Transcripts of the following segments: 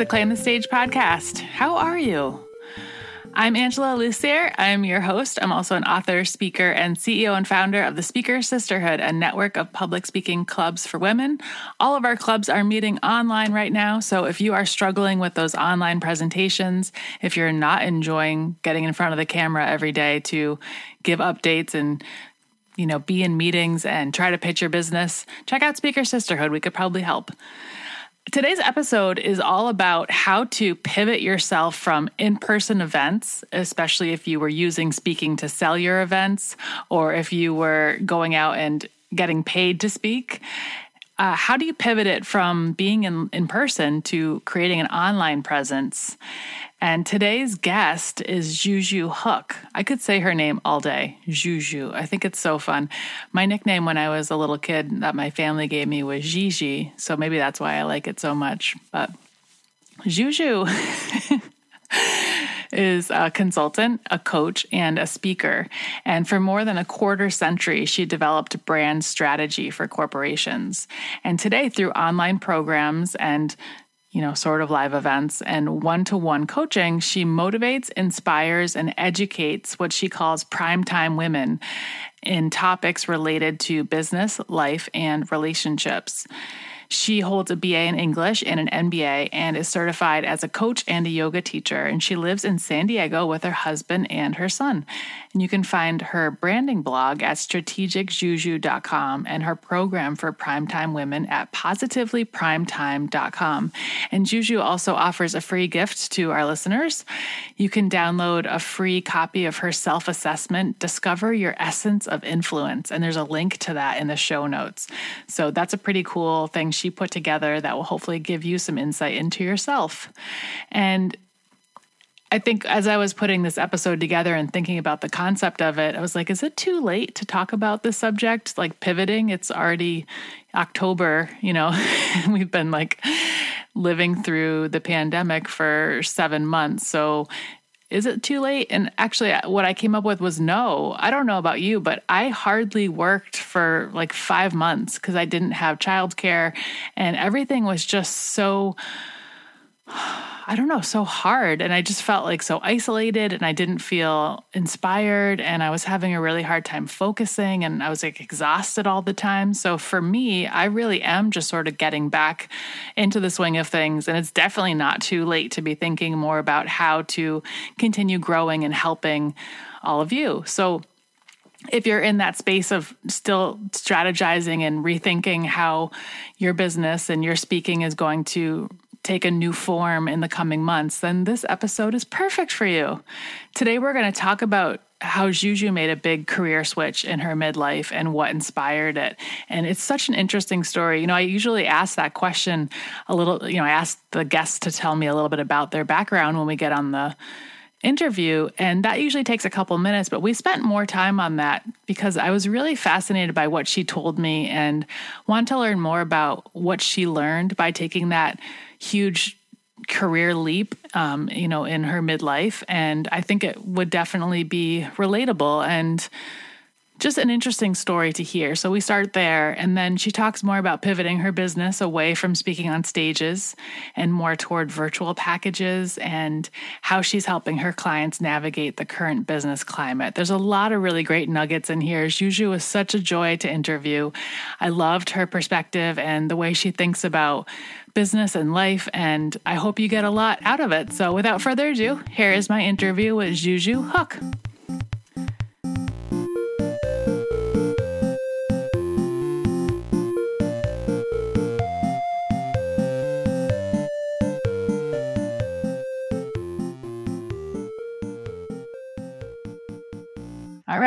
the Claim the Stage podcast. How are you? I'm Angela Lussier. I'm your host. I'm also an author, speaker, and CEO and founder of the Speaker Sisterhood, a network of public speaking clubs for women. All of our clubs are meeting online right now. So if you are struggling with those online presentations, if you're not enjoying getting in front of the camera every day to give updates and you know, be in meetings and try to pitch your business, check out Speaker Sisterhood. We could probably help. Today's episode is all about how to pivot yourself from in person events, especially if you were using speaking to sell your events or if you were going out and getting paid to speak. Uh, how do you pivot it from being in, in person to creating an online presence? And today's guest is Juju Hook. I could say her name all day, Juju. I think it's so fun. My nickname when I was a little kid that my family gave me was Gigi, so maybe that's why I like it so much. But Juju is a consultant, a coach, and a speaker. And for more than a quarter century, she developed brand strategy for corporations. And today, through online programs and you know, sort of live events and one to one coaching, she motivates, inspires, and educates what she calls primetime women in topics related to business, life, and relationships. She holds a BA in English and an MBA and is certified as a coach and a yoga teacher. And she lives in San Diego with her husband and her son. And you can find her branding blog at strategicjuju.com and her program for primetime women at positivelyprimetime.com. And Juju also offers a free gift to our listeners. You can download a free copy of her self assessment, Discover Your Essence of Influence. And there's a link to that in the show notes. So that's a pretty cool thing she put together that will hopefully give you some insight into yourself. And I think as I was putting this episode together and thinking about the concept of it, I was like, is it too late to talk about this subject? Like pivoting, it's already October, you know, we've been like living through the pandemic for seven months. So is it too late? And actually, uh, what I came up with was no. I don't know about you, but I hardly worked for like five months because I didn't have childcare and everything was just so I don't know, so hard. And I just felt like so isolated and I didn't feel inspired. And I was having a really hard time focusing and I was like exhausted all the time. So for me, I really am just sort of getting back into the swing of things. And it's definitely not too late to be thinking more about how to continue growing and helping all of you. So if you're in that space of still strategizing and rethinking how your business and your speaking is going to take a new form in the coming months, then this episode is perfect for you. Today, we're going to talk about how Juju made a big career switch in her midlife and what inspired it. And it's such an interesting story. You know, I usually ask that question a little, you know, I ask the guests to tell me a little bit about their background when we get on the interview and that usually takes a couple minutes but we spent more time on that because i was really fascinated by what she told me and wanted to learn more about what she learned by taking that huge career leap um, you know in her midlife and i think it would definitely be relatable and just an interesting story to hear. So we start there, and then she talks more about pivoting her business away from speaking on stages and more toward virtual packages and how she's helping her clients navigate the current business climate. There's a lot of really great nuggets in here. Juju was such a joy to interview. I loved her perspective and the way she thinks about business and life, and I hope you get a lot out of it. So without further ado, here is my interview with Juju Hook.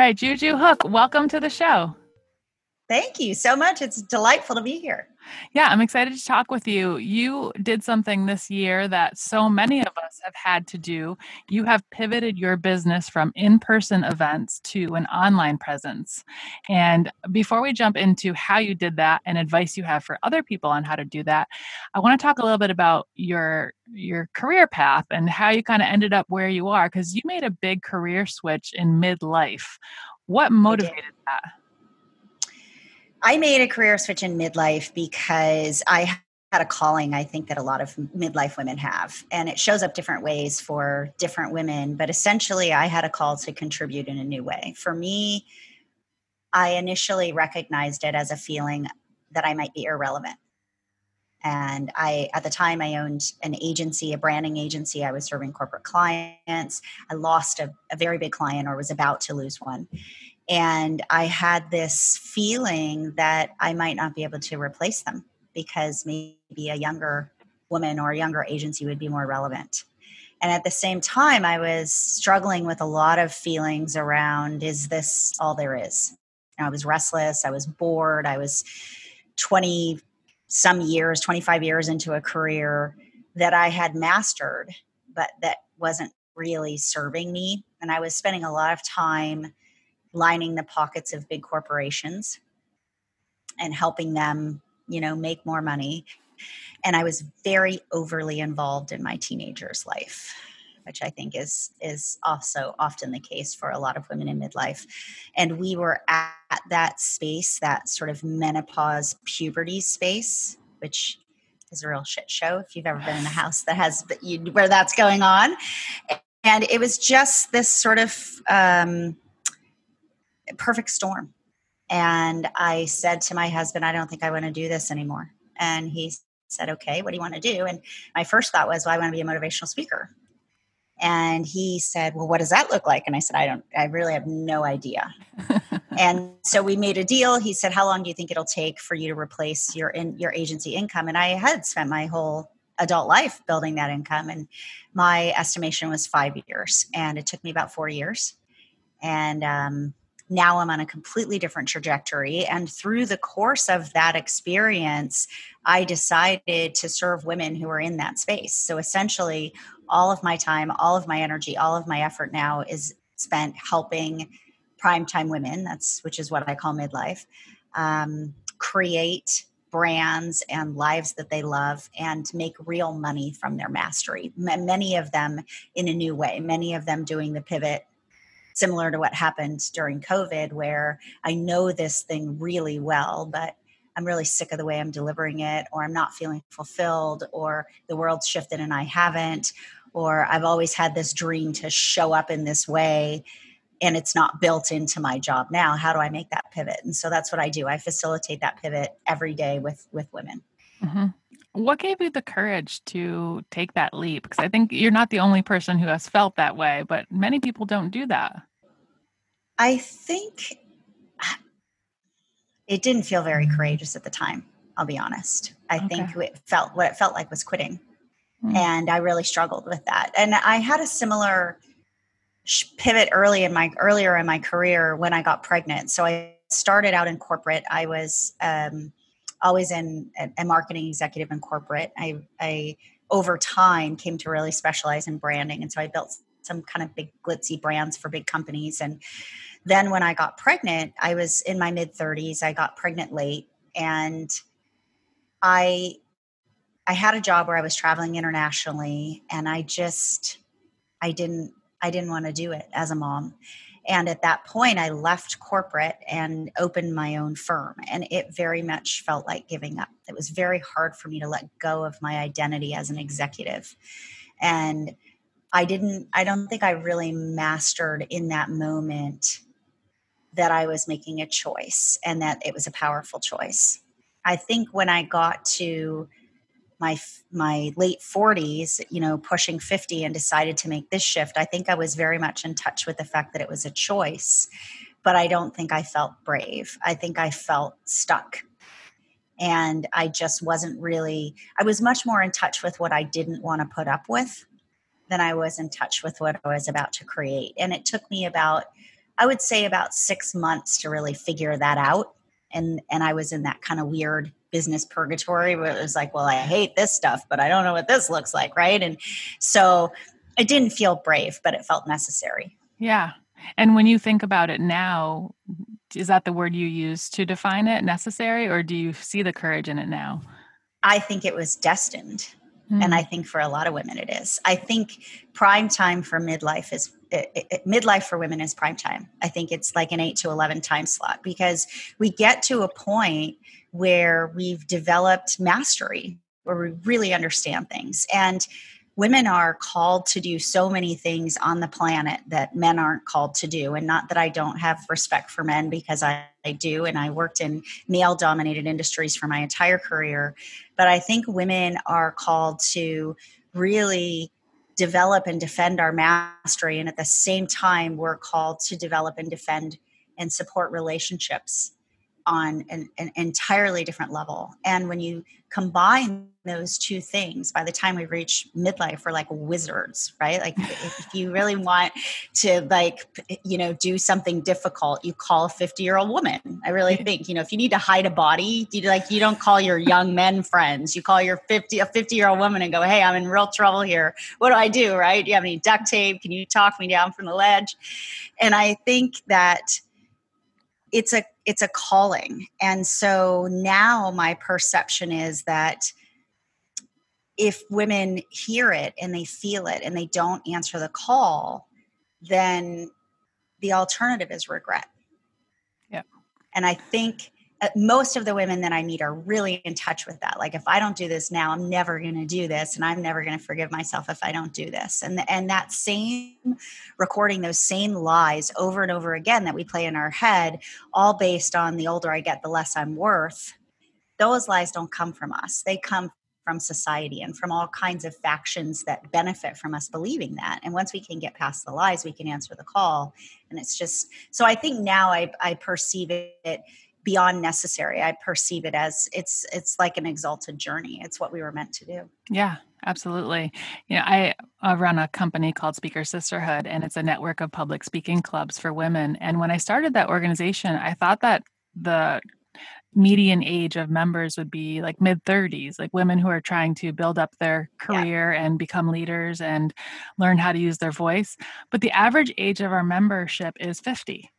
Right, Juju Hook, welcome to the show. Thank you so much. It's delightful to be here. Yeah, I'm excited to talk with you. You did something this year that so many of us have had to do. You have pivoted your business from in person events to an online presence. And before we jump into how you did that and advice you have for other people on how to do that, I want to talk a little bit about your your career path and how you kind of ended up where you are because you made a big career switch in midlife. What motivated that? I made a career switch in midlife because I had a calling I think that a lot of midlife women have. And it shows up different ways for different women. But essentially, I had a call to contribute in a new way. For me, I initially recognized it as a feeling that I might be irrelevant. And I, at the time, I owned an agency, a branding agency. I was serving corporate clients. I lost a, a very big client or was about to lose one. And I had this feeling that I might not be able to replace them because maybe a younger woman or a younger agency would be more relevant. And at the same time, I was struggling with a lot of feelings around is this all there is? I was restless, I was bored, I was 20 some years, 25 years into a career that I had mastered, but that wasn't really serving me. And I was spending a lot of time lining the pockets of big corporations and helping them you know make more money. And i was very overly involved in my teenager's life which i think is is also often the case for a lot of women in midlife. And we were at that space that sort of menopause puberty space which is a real shit show if you've ever been in a house that has where that's going on. And it was just this sort of um, perfect storm and I said to my husband, I don't think I want to do this anymore. And he said, Okay, what do you want to do? And my first thought was, Well, I want to be a motivational speaker. And he said, Well, what does that look like? And I said, I don't, I really have no idea. and so we made a deal. He said, How long do you think it'll take for you to replace your in your agency income? And I had spent my whole adult life building that income. And my estimation was five years. And it took me about four years. And um, now I'm on a completely different trajectory. And through the course of that experience, I decided to serve women who are in that space. So essentially, all of my time, all of my energy, all of my effort now is spent helping primetime women, that's which is what I call midlife, um, create brands and lives that they love and make real money from their mastery. M- many of them in a new way, many of them doing the pivot similar to what happened during COVID, where I know this thing really well, but I'm really sick of the way I'm delivering it, or I'm not feeling fulfilled, or the world's shifted and I haven't, or I've always had this dream to show up in this way and it's not built into my job now. How do I make that pivot? And so that's what I do. I facilitate that pivot every day with with women. Mm-hmm. What gave you the courage to take that leap? Because I think you're not the only person who has felt that way, but many people don't do that. I think it didn't feel very courageous at the time. I'll be honest. I okay. think it felt what it felt like was quitting. Mm. And I really struggled with that. And I had a similar pivot early in my earlier in my career when I got pregnant. So I started out in corporate. I was um, always in a, marketing executive in corporate. I, I over time came to really specialize in branding, and so I built some kind of big glitzy brands for big companies. And then when I got pregnant, I was in my mid 30s. I got pregnant late, and I I had a job where I was traveling internationally, and I just I didn't I didn't want to do it as a mom. And at that point, I left corporate and opened my own firm. And it very much felt like giving up. It was very hard for me to let go of my identity as an executive. And I didn't, I don't think I really mastered in that moment that I was making a choice and that it was a powerful choice. I think when I got to my my late 40s you know pushing 50 and decided to make this shift i think i was very much in touch with the fact that it was a choice but i don't think i felt brave. I think i felt stuck. And i just wasn't really i was much more in touch with what i didn't want to put up with than i was in touch with what i was about to create. And it took me about i would say about 6 months to really figure that out. And and i was in that kind of weird business purgatory where it was like, well, I hate this stuff, but I don't know what this looks like, right? And so it didn't feel brave, but it felt necessary. Yeah. And when you think about it now, is that the word you use to define it necessary, or do you see the courage in it now? I think it was destined. Mm. And I think for a lot of women it is. I think prime time for midlife is it, it, midlife for women is prime time. I think it's like an 8 to 11 time slot because we get to a point where we've developed mastery where we really understand things. And women are called to do so many things on the planet that men aren't called to do. And not that I don't have respect for men because I, I do. And I worked in male dominated industries for my entire career. But I think women are called to really develop and defend our mastery. And at the same time, we're called to develop and defend and support relationships on an, an, entirely different level. And when you combine those two things, by the time we reach midlife, we're like wizards, right? Like if you really want to like, you know, do something difficult, you call a 50 year old woman. I really think, you know, if you need to hide a body, you like, you don't call your young men friends, you call your 50, a 50 year old woman and go, Hey, I'm in real trouble here. What do I do? Right. Do you have any duct tape? Can you talk me down from the ledge? And I think that it's a it's a calling. And so now my perception is that if women hear it and they feel it and they don't answer the call then the alternative is regret. Yeah. And i think Uh, most of the women that I meet are really in touch with that. Like, if I don't do this now, I'm never going to do this, and I'm never going to forgive myself if I don't do this. And and that same recording those same lies over and over again that we play in our head, all based on the older I get, the less I'm worth. Those lies don't come from us; they come from society and from all kinds of factions that benefit from us believing that. And once we can get past the lies, we can answer the call. And it's just so I think now I, I perceive it beyond necessary. I perceive it as it's it's like an exalted journey. It's what we were meant to do. Yeah absolutely. You know i uh, run a company called speaker sisterhood and it's a network of public speaking clubs for women. And when i started that organization i thought that the median age of members would be like mid 30s like women who are trying to build up their career yeah. and become leaders and learn how to use their voice. But the average age of our membership is 50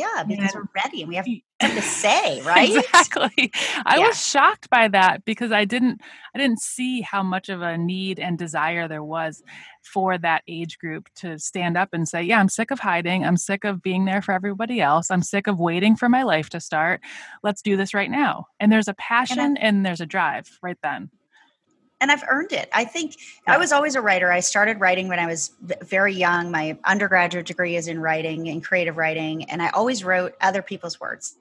yeah, because we're ready and we have something to say, right? exactly. I yeah. was shocked by that because I didn't I didn't see how much of a need and desire there was for that age group to stand up and say, "Yeah, I'm sick of hiding. I'm sick of being there for everybody else. I'm sick of waiting for my life to start. Let's do this right now." And there's a passion and, and there's a drive right then and I've earned it. I think yeah. I was always a writer. I started writing when I was very young. My undergraduate degree is in writing and creative writing, and I always wrote other people's words.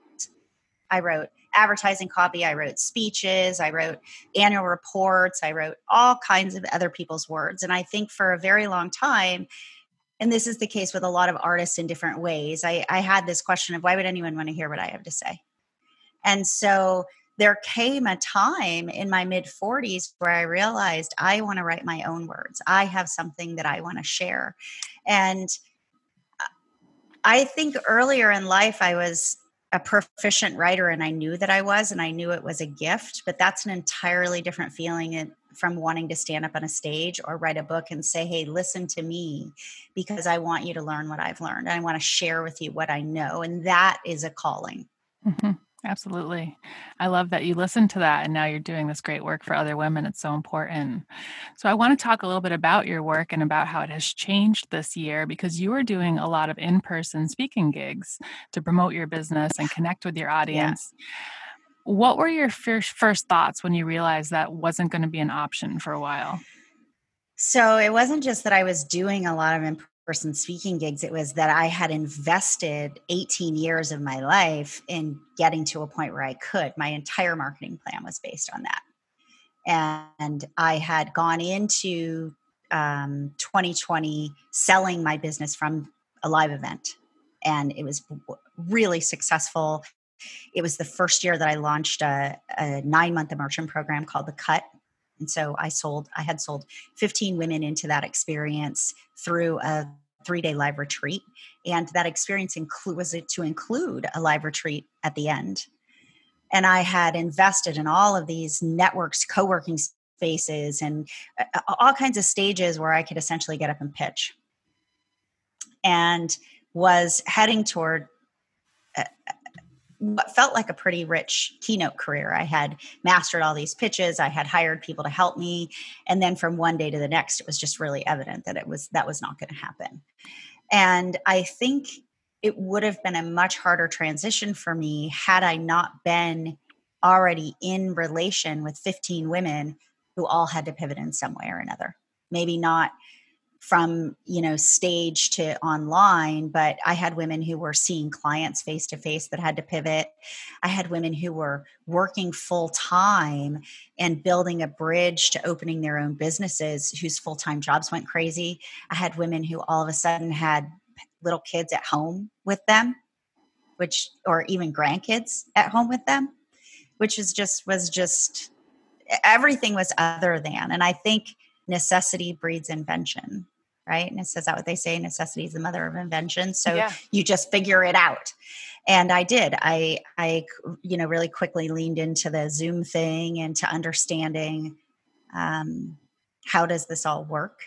I wrote advertising copy, I wrote speeches, I wrote annual reports, I wrote all kinds of other people's words. And I think for a very long time, and this is the case with a lot of artists in different ways, I, I had this question of why would anyone want to hear what I have to say? And so there came a time in my mid 40s where I realized I want to write my own words. I have something that I want to share. And I think earlier in life, I was a proficient writer and I knew that I was, and I knew it was a gift, but that's an entirely different feeling from wanting to stand up on a stage or write a book and say, Hey, listen to me because I want you to learn what I've learned. I want to share with you what I know. And that is a calling. Mm-hmm. Absolutely. I love that you listened to that and now you're doing this great work for other women. It's so important. So, I want to talk a little bit about your work and about how it has changed this year because you are doing a lot of in person speaking gigs to promote your business and connect with your audience. Yeah. What were your first, first thoughts when you realized that wasn't going to be an option for a while? So, it wasn't just that I was doing a lot of in person speaking gigs, it was that I had invested 18 years of my life in getting to a point where I could. My entire marketing plan was based on that. And I had gone into um, 2020 selling my business from a live event, and it was really successful. It was the first year that I launched a, a nine month immersion program called The Cut. And so I sold, I had sold 15 women into that experience through a three day live retreat. And that experience inclu- was to include a live retreat at the end. And I had invested in all of these networks, co working spaces, and uh, all kinds of stages where I could essentially get up and pitch. And was heading toward uh, what felt like a pretty rich keynote career. I had mastered all these pitches, I had hired people to help me, and then from one day to the next it was just really evident that it was that was not going to happen. And I think it would have been a much harder transition for me had I not been already in relation with 15 women who all had to pivot in some way or another. Maybe not from you know stage to online but i had women who were seeing clients face to face that had to pivot. I had women who were working full time and building a bridge to opening their own businesses whose full-time jobs went crazy. I had women who all of a sudden had little kids at home with them which or even grandkids at home with them which is just was just everything was other than and i think necessity breeds invention right? And it says that what they say necessity is the mother of invention. So yeah. you just figure it out. And i did. I i you know really quickly leaned into the zoom thing and to understanding um, how does this all work?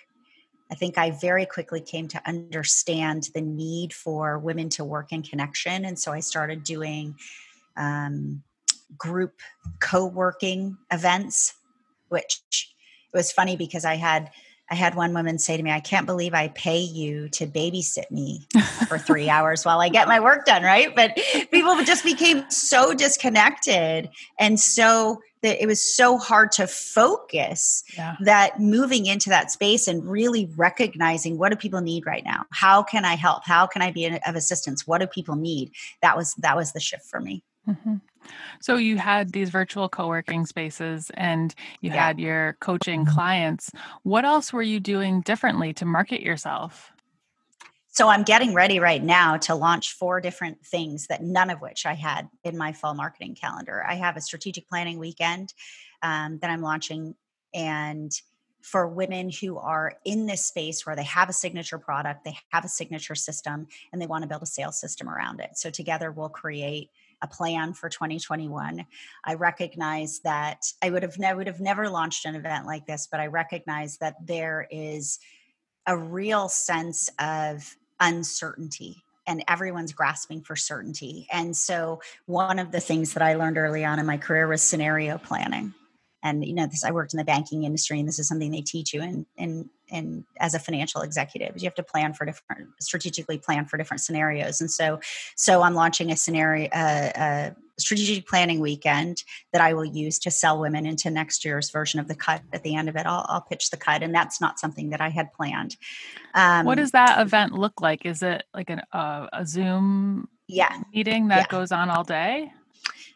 I think i very quickly came to understand the need for women to work in connection. And so i started doing um, group co-working events which it was funny because I had I had one woman say to me, I can't believe I pay you to babysit me for three hours while I get my work done, right? But people just became so disconnected and so that it was so hard to focus yeah. that moving into that space and really recognizing what do people need right now? How can I help? How can I be of assistance? What do people need? That was that was the shift for me. Mm-hmm. So you had these virtual co-working spaces and you yeah. had your coaching mm-hmm. clients. What else were you doing differently to market yourself? So I'm getting ready right now to launch four different things that none of which I had in my fall marketing calendar. I have a strategic planning weekend um, that I'm launching and for women who are in this space where they have a signature product, they have a signature system, and they want to build a sales system around it. So together we'll create a plan for 2021. I recognize that I would have never would have never launched an event like this, but I recognize that there is a real sense of uncertainty and everyone's grasping for certainty. And so one of the things that I learned early on in my career was scenario planning and you know this i worked in the banking industry and this is something they teach you in in in as a financial executive you have to plan for different strategically plan for different scenarios. And so so i'm launching a scenario uh, a strategic planning weekend that i will use to sell women into next year's version of the cut. At the end of it i'll, I'll pitch the cut and that's not something that i had planned. Um, what does that event look like? Is it like an, uh, a zoom yeah. meeting that yeah. goes on all day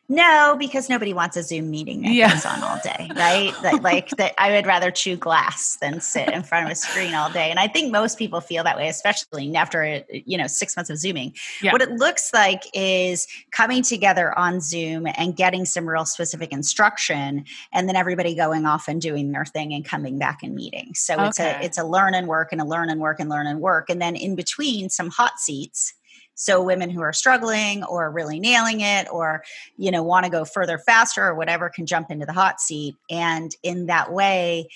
no, because nobody wants a Zoom meeting that yeah. goes on all day, right? that, like that, I would rather chew glass than sit in front of a screen all day. And I think most people feel that way, especially after you know six months of zooming. Yeah. What it looks like is coming together on Zoom and getting some real specific instruction, and then everybody going off and doing their thing and coming back and meeting. So okay. it's a it's a learn and work and a learn and work and learn and work, and then in between some hot seats so women who are struggling or really nailing it or you know want to go further faster or whatever can jump into the hot seat. And in that way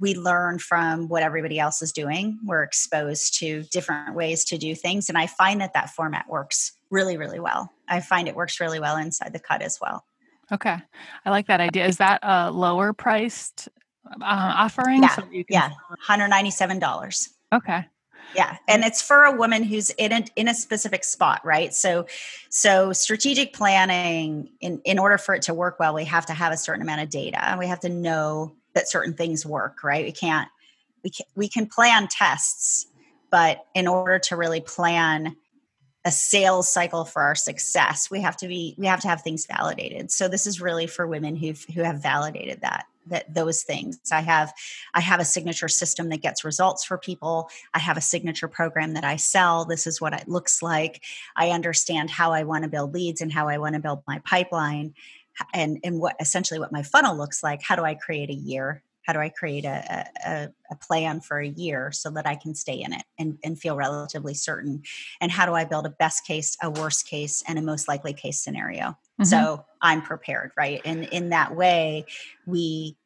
we learn from what everybody else is doing. We're exposed to different ways to do things and i find that that format works really really well. I find it works really well inside the cut as well. Okay. I like that idea. Is that a lower priced uh, offering? Yeah, so yeah. $197 okay yeah and it's for a woman who's in a, in a specific spot right? So so strategic planning in in order for it to work well we have to have a certain amount of data. And we have to know that certain things work right? We can't we can we can plan tests but in order to really plan a sales cycle for our success we have to be we have to have things validated. So this is really for women who who have validated that that those things. I have i have a signature system that gets results for people. I have a signature program that i sell. This is what it looks like. I understand how i want to build leads and how i want to build my pipeline and and what essentially what my funnel looks like. How do i create a year? How do I create a, a, a, plan for a year so that I can stay in it and, and feel relatively certain? And how do I build a best case, a worst case, and a most likely case scenario? Mm-hmm. So I'm prepared, right? And in that way, we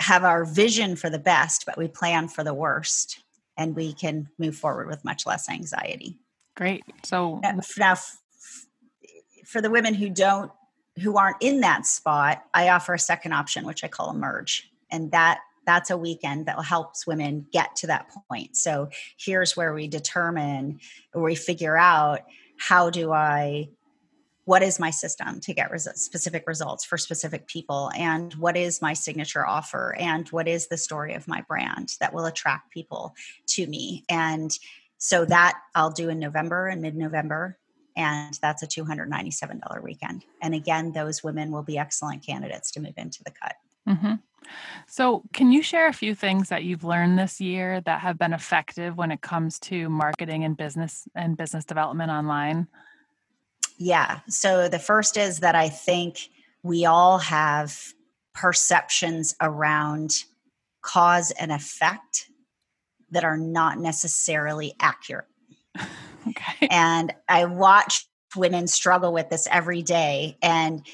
have our vision for the best, but we plan for the worst and we can move forward with much less anxiety. Great. So now, now for the women who don't who aren't in that spot, I offer a second option, which I call emerge. and that that's a weekend that helps women get to that point so here's where we determine or we figure out how do i what is my system to get res- specific results for specific people? And what is my signature offer? And what is the story of my brand that will attract people to me? And so that i'll do in november and mid-november and that's a $297 weekend. And again those women will be excellent candidates to move into the cut. Mm-hmm. So, can you share a few things that you've learned this year that have been effective when it comes to marketing and business and business development online? Yeah. So the first is that I think we all have perceptions around cause and effect that are not necessarily accurate. Okay. And I watch women struggle with this every day. And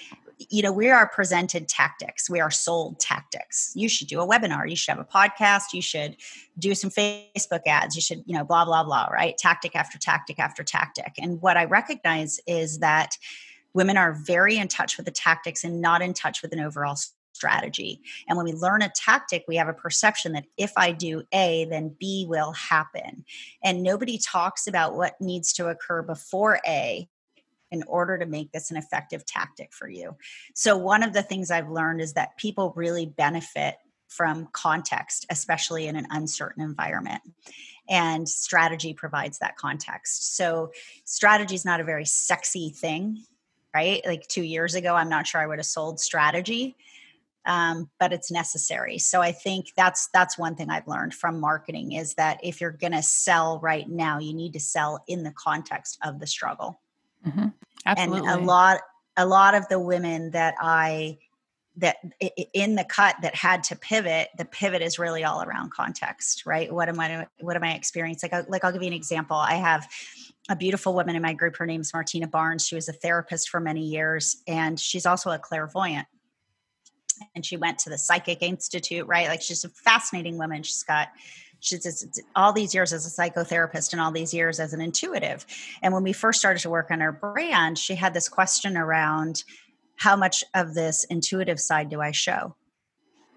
you know, we are presented tactics. We are sold tactics. You should do a webinar. You should have a podcast. You should do some Facebook ads. You should, you know, blah, blah, blah, right? Tactic after tactic after tactic. And what I recognize is that women are very in touch with the tactics and not in touch with an overall strategy. And when we learn a tactic, we have a perception that if I do A, then B will happen. And nobody talks about what needs to occur before A in order to make this an effective tactic for you. So, one of the things I've learned is that people really benefit from context, especially in an uncertain environment. And strategy provides that context. So, strategy is not a very sexy thing, right? Like two years ago, I'm not sure I would have sold strategy. Um, but it's necessary. So I think that's that's one thing I've learned from marketing is that if you're going to sell right now, you need to sell in the context of the struggle. Mm-hmm. Absolutely. And a lot, a lot of the women that I that in the cut that had to pivot the pivot is really all around context right? What am i what am i experiencing? Like, like i'll give you an example. I have a beautiful woman in my group her name's martina barnes. She was a therapist for many years and she's also a clairvoyant. And she went to the psychic institute right? Like she's a fascinating woman. She's got she's just, all these years as a psychotherapist and all these years as an intuitive. And when we first started to work on her brand, she had this question around how much of this intuitive side do I show?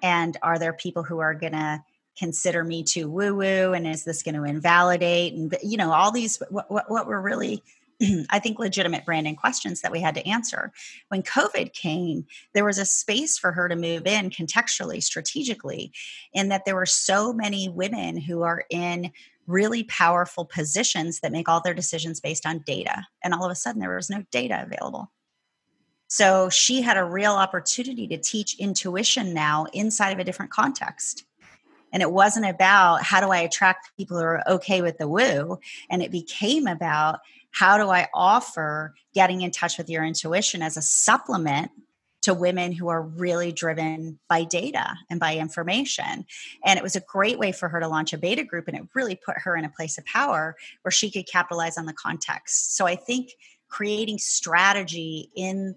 And are there people who are going to consider me too woo woo? And is this going to invalidate? And, you know, all these, what, what, what were really I think, legitimate branding questions that we had to answer. When COVID came, there was a space for her to move in contextually, strategically, in that there were so many women who are in really powerful positions that make all their decisions based on data. And all of a sudden, there was no data available. So she had a real opportunity to teach intuition now inside of a different context. And it wasn't about how do I attract people who are okay with the woo. And it became about how do I offer getting in touch with your intuition as a supplement to women who are really driven by data and by information. And it was a great way for her to launch a beta group and it really put her in a place of power where she could capitalize on the context. So I think creating strategy in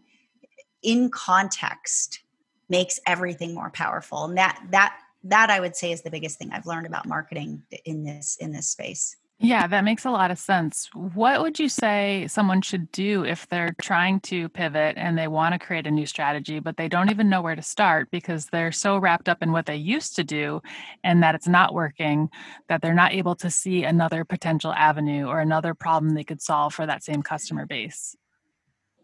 in context makes everything more powerful. And that that that I would say is the biggest thing I've learned about marketing in this in this space. Yeah, that makes a lot of sense. What would you say someone should do if they're trying to pivot and they want to create a new strategy, but they don't even know where to start because they're so wrapped up in what they used to do and that it's not working that they're not able to see another potential avenue or another problem they could solve for that same customer base?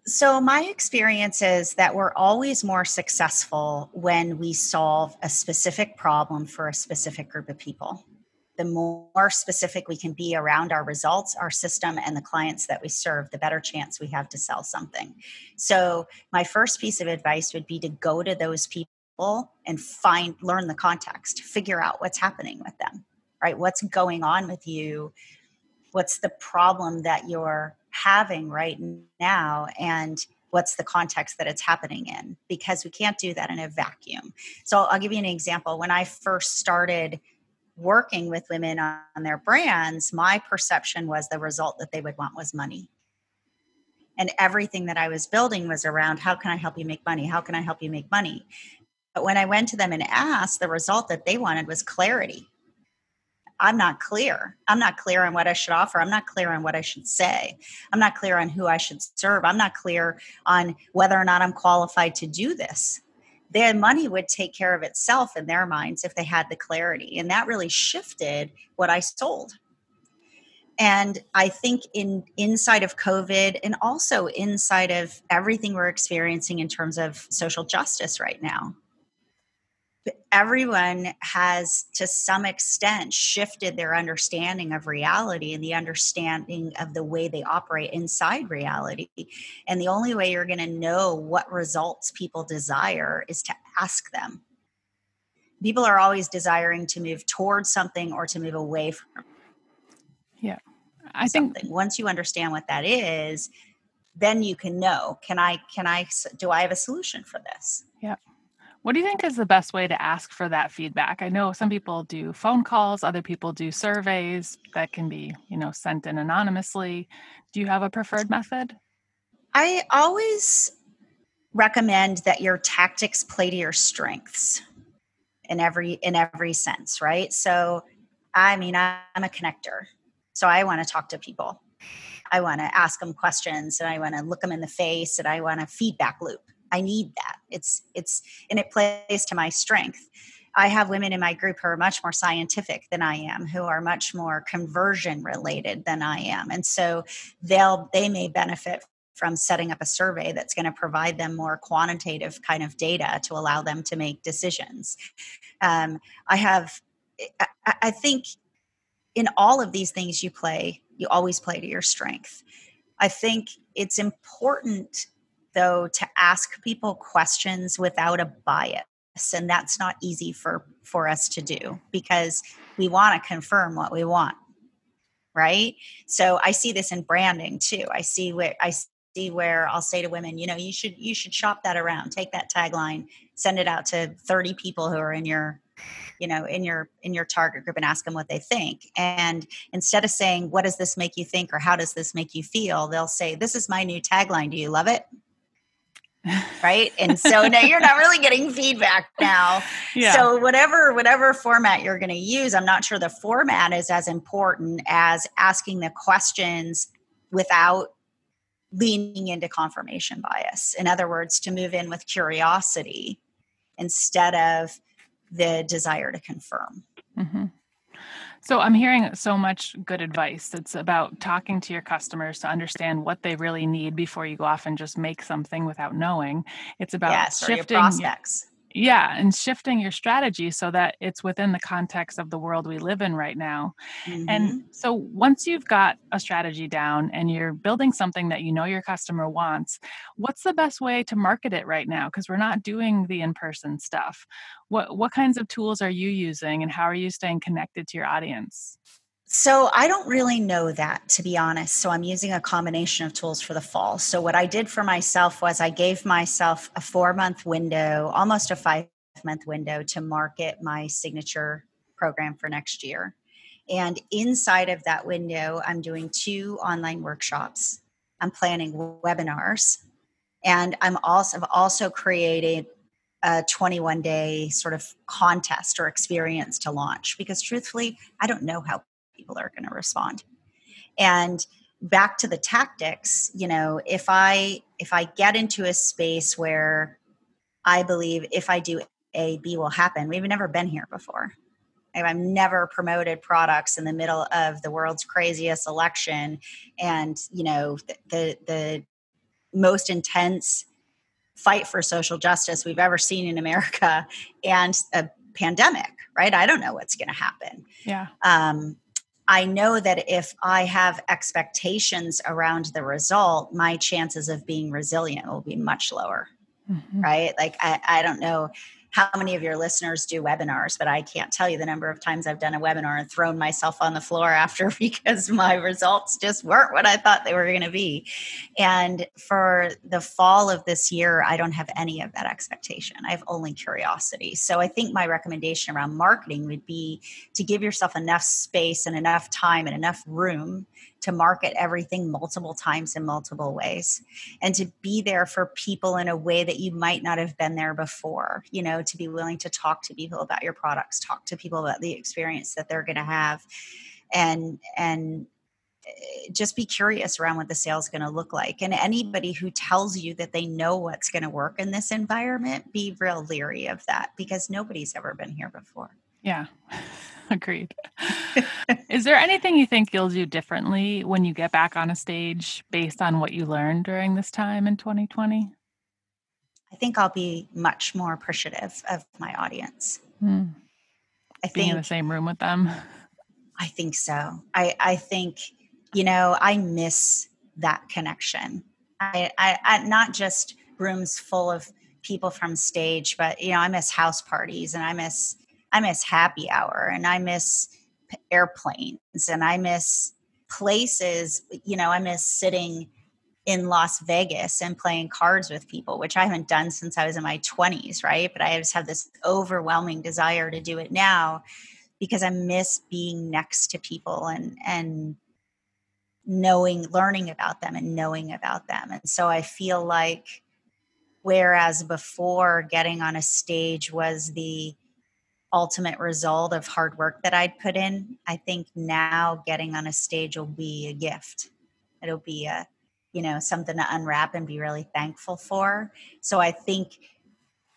So, my experience is that we're always more successful when we solve a specific problem for a specific group of people the more specific we can be around our results, our system, and the clients that we serve, the better chance we have to sell something. So, my first piece of advice would be to go to those people and find, learn the context, figure out what's happening with them, right? What's going on with you? What's the problem that you're having right now? And what's the context that it's happening in? Because we can't do that in a vacuum. So, I'll give you an example. When I first started, working with women on, their brands, my perception was the result that they would want was money. And everything that I was building was around how can I help you make money? How can I help you make money? But when I went to them and asked, the result that they wanted was clarity. I'm not clear. I'm not clear on what I should offer. I'm not clear on what I should say. I'm not clear on who I should serve. I'm not clear on whether or not I'm qualified to do this their money would take care of itself in their minds if they had the clarity. And that really shifted what I sold. and i think in inside of covid and also inside of everything we're experiencing in terms of social justice right now everyone has to some extent shifted their understanding of reality and the understanding of the way they operate inside reality. And the only way you're going to know what results people desire is to ask them. People are always desiring to move towards something or to move away from yeah. I something. think once you understand what that is then you can know can i can i do i have a solution for this? Yeah what do you think is the best way to ask for that feedback? I know some people do phone calls, other people do surveys that can be, you know, sent in anonymously. Do you have a preferred method? I always recommend that your tactics play to your strengths in every in every sense, right? So I mean, I'm a connector. So I want to talk to people. I want to ask them questions and I want to look them in the face and I want a feedback loop. I need that. It's it's and it plays to my strength. I have women in my group who are much more scientific than I am, who are much more conversion related than I am. And so they'll they may benefit from setting up a survey that's going to provide them more quantitative kind of data to allow them to make decisions. Um, I have, I, I think in all of these things you play, you always play to your strength. I think it's important though to ask people questions without a bias and that's not easy for for us to do because we want to confirm what we want right? So i see this in branding too. I see where i see where i'll say to women you know you should you should shop that around. Take that tagline send it out to 30 people who are in your you know in your in your target group and ask them what they think. And instead of saying what does this make you think or how does this make you feel? they'll say this is my new tagline. Do you love it right and so now you're not really getting feedback now yeah. so whatever whatever format you're going to use i'm not sure the format is as important as asking the questions without leaning into confirmation bias in other words to move in with curiosity instead of the desire to confirm mm-hmm. So I'm hearing so much good advice. It's about talking to your customers to understand what they really need before you go off and just make something without knowing. It's about yes, shifting prospects. Yeah, and shifting your strategy so that it's within the context of the world we live in right now. Mm-hmm. And so once you've got a strategy down and you're building something that you know your customer wants, what's the best way to market it right now because we're not doing the in-person stuff. What what kinds of tools are you using and how are you staying connected to your audience? So I don't really know that to be honest. So I'm using a combination of tools for the fall. So what I did for myself was I gave myself a 4 month window, almost a 5 month window to market my signature program for next year. And inside of that window, I'm doing two online workshops. I'm planning webinars and I'm also I've also created a 21 day sort of contest or experience to launch because truthfully, I don't know how people are going to respond. And back to the tactics you know if i if i get into a space where i believe if i do a b will happen we've never been here before. I've never promoted products in the middle of the world's craziest election and you know the the, the most intense fight for social justice we've ever seen in america and a pandemic right? I don't know what's going to happen. Yeah. Um I know that if I have expectations around the result, my chances of being resilient will be much lower. Mm-hmm. Right. Like, I, I don't know how many of your listeners do webinars, but I can't tell you the number of times I've done a webinar and thrown myself on the floor after because my results just weren't what I thought they were going to be. And for the fall of this year, I don't have any of that expectation. I have only curiosity. So I think my recommendation around marketing would be to give yourself enough space and enough time and enough room to market everything multiple times in multiple ways and to be there for people in a way that you might not have been there before you know to be willing to talk to people about your products talk to people about the experience that they're going to have and and eh, just be curious around what the sale is going to look like. And anybody who tells you that they know what's going to work in this environment be real leery of that because nobody's ever been here before. Yeah Agreed. Is there anything you think you'll do differently when you get back on a stage based on what you learned during this time in 2020? I think I'll be much more appreciative of my audience. Hmm. I Being think, in the same room with them. I think so. I, I think, you know, I miss that connection. I, I, I not just rooms full of people from stage, but you know, I miss house parties and I miss I miss happy hour and I miss airplanes and I miss places, you know, I miss sitting in Las Vegas and playing cards with people, which I haven't done since I was in my 20s, right? But I just have this overwhelming desire to do it now because I miss being next to people and and knowing learning about them and knowing about them. And so I feel like whereas before getting on a stage was the ultimate result of hard work that I'd put in, I think now getting on a stage will be a gift. It'll be a you know something to unwrap and be really thankful for. So I think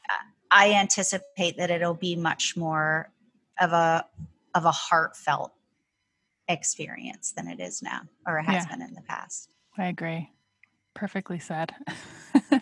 uh, I anticipate that it'll be much more of a of a heartfelt experience than it is now or has yeah. been in the past. I agree. Perfectly said.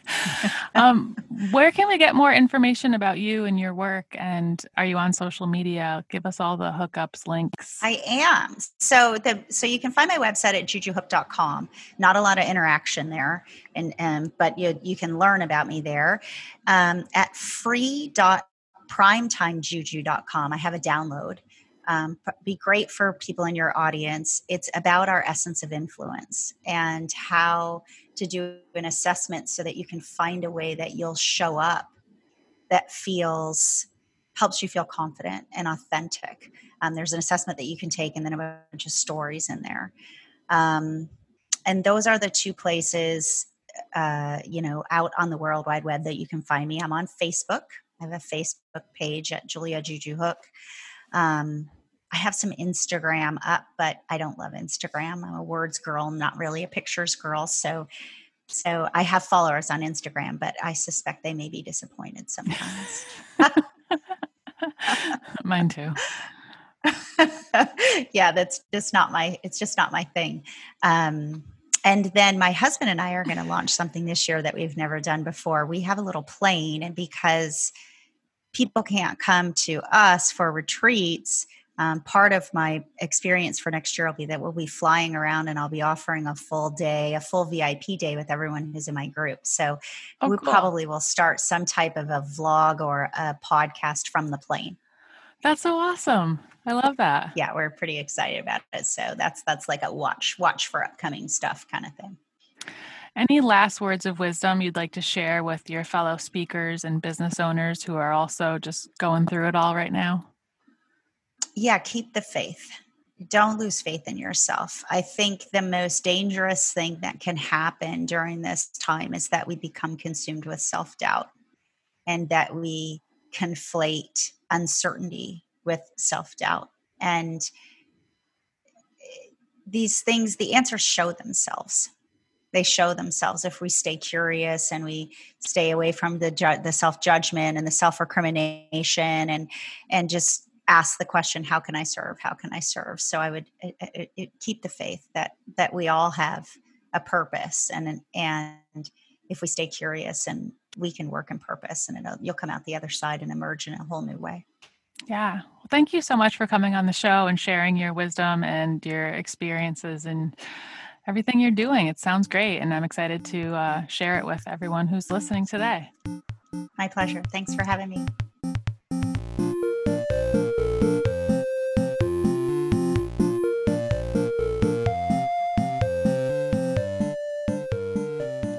um, where can we get more information about you and your work? And are you on social media? Give us all the hookups, links. I am. So the so you can find my website at jujuhook.com. Not a lot of interaction there, and um, but you you can learn about me there. Um, at free.primetimejuju.com, I have a download um, be great for people in your audience. It's about our essence of influence and how to do an assessment so that you can find a way that you'll show up that feels helps you feel confident and authentic. Um, there's an assessment that you can take, and then a bunch of stories in there. Um, and those are the two places, uh, you know, out on the World Wide Web that you can find me. I'm on Facebook. I have a Facebook page at Julia Juju Hook. Um, I have some Instagram up, but I don't love Instagram. I'm a words girl, not really a pictures girl. So so I have followers on Instagram, but I suspect they may be disappointed sometimes. Mine too. yeah, that's just not my it's just not my thing. Um and then my husband and I are going to launch something this year that we've never done before. We have a little plane and because people can't come to us for retreats, um, part of my experience for next year will be that we'll be flying around and I'll be offering a full day, a full VIP day with everyone who's in my group. So oh, we cool. probably will start some type of a vlog or a podcast from the plane. That's so awesome. I love that. Yeah, we're pretty excited about it. So that's that's like a watch watch for upcoming stuff kind of thing. Any last words of wisdom you'd like to share with your fellow speakers and business owners who are also just going through it all right now? Yeah, keep the faith. Don't lose faith in yourself. I think the most dangerous thing that can happen during this time is that we become consumed with self doubt and that we conflate uncertainty with self doubt. And eh, these things, the answers show themselves. They show themselves if we stay curious and we stay away from the ju- the self judgment and the self recrimination and and just ask the question how can i serve? How can i serve? So i would it, it, it keep the faith that that we all have a purpose and and if we stay curious and we can work in purpose and you'll come out the other side and emerge in a whole new way. Yeah. Well, thank you so much for coming on the show and sharing your wisdom and your experiences and everything you're doing. It sounds great and i'm excited to uh, share it with everyone who's listening today. My pleasure. Thanks for having me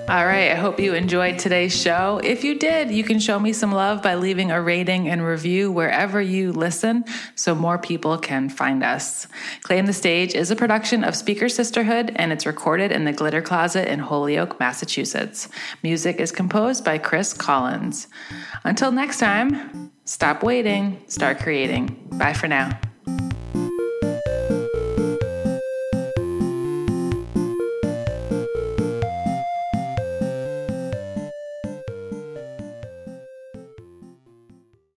All right. I hope you enjoyed today's show. If you did, you can show me some love by leaving a rating and review wherever you listen so more people can find us. Claim the Stage is a production of Speaker Sisterhood and it's recorded in the Glitter Closet in Holyoke, Massachusetts. Music is composed by Chris Collins. Until next time, stop waiting, start creating. Bye for now.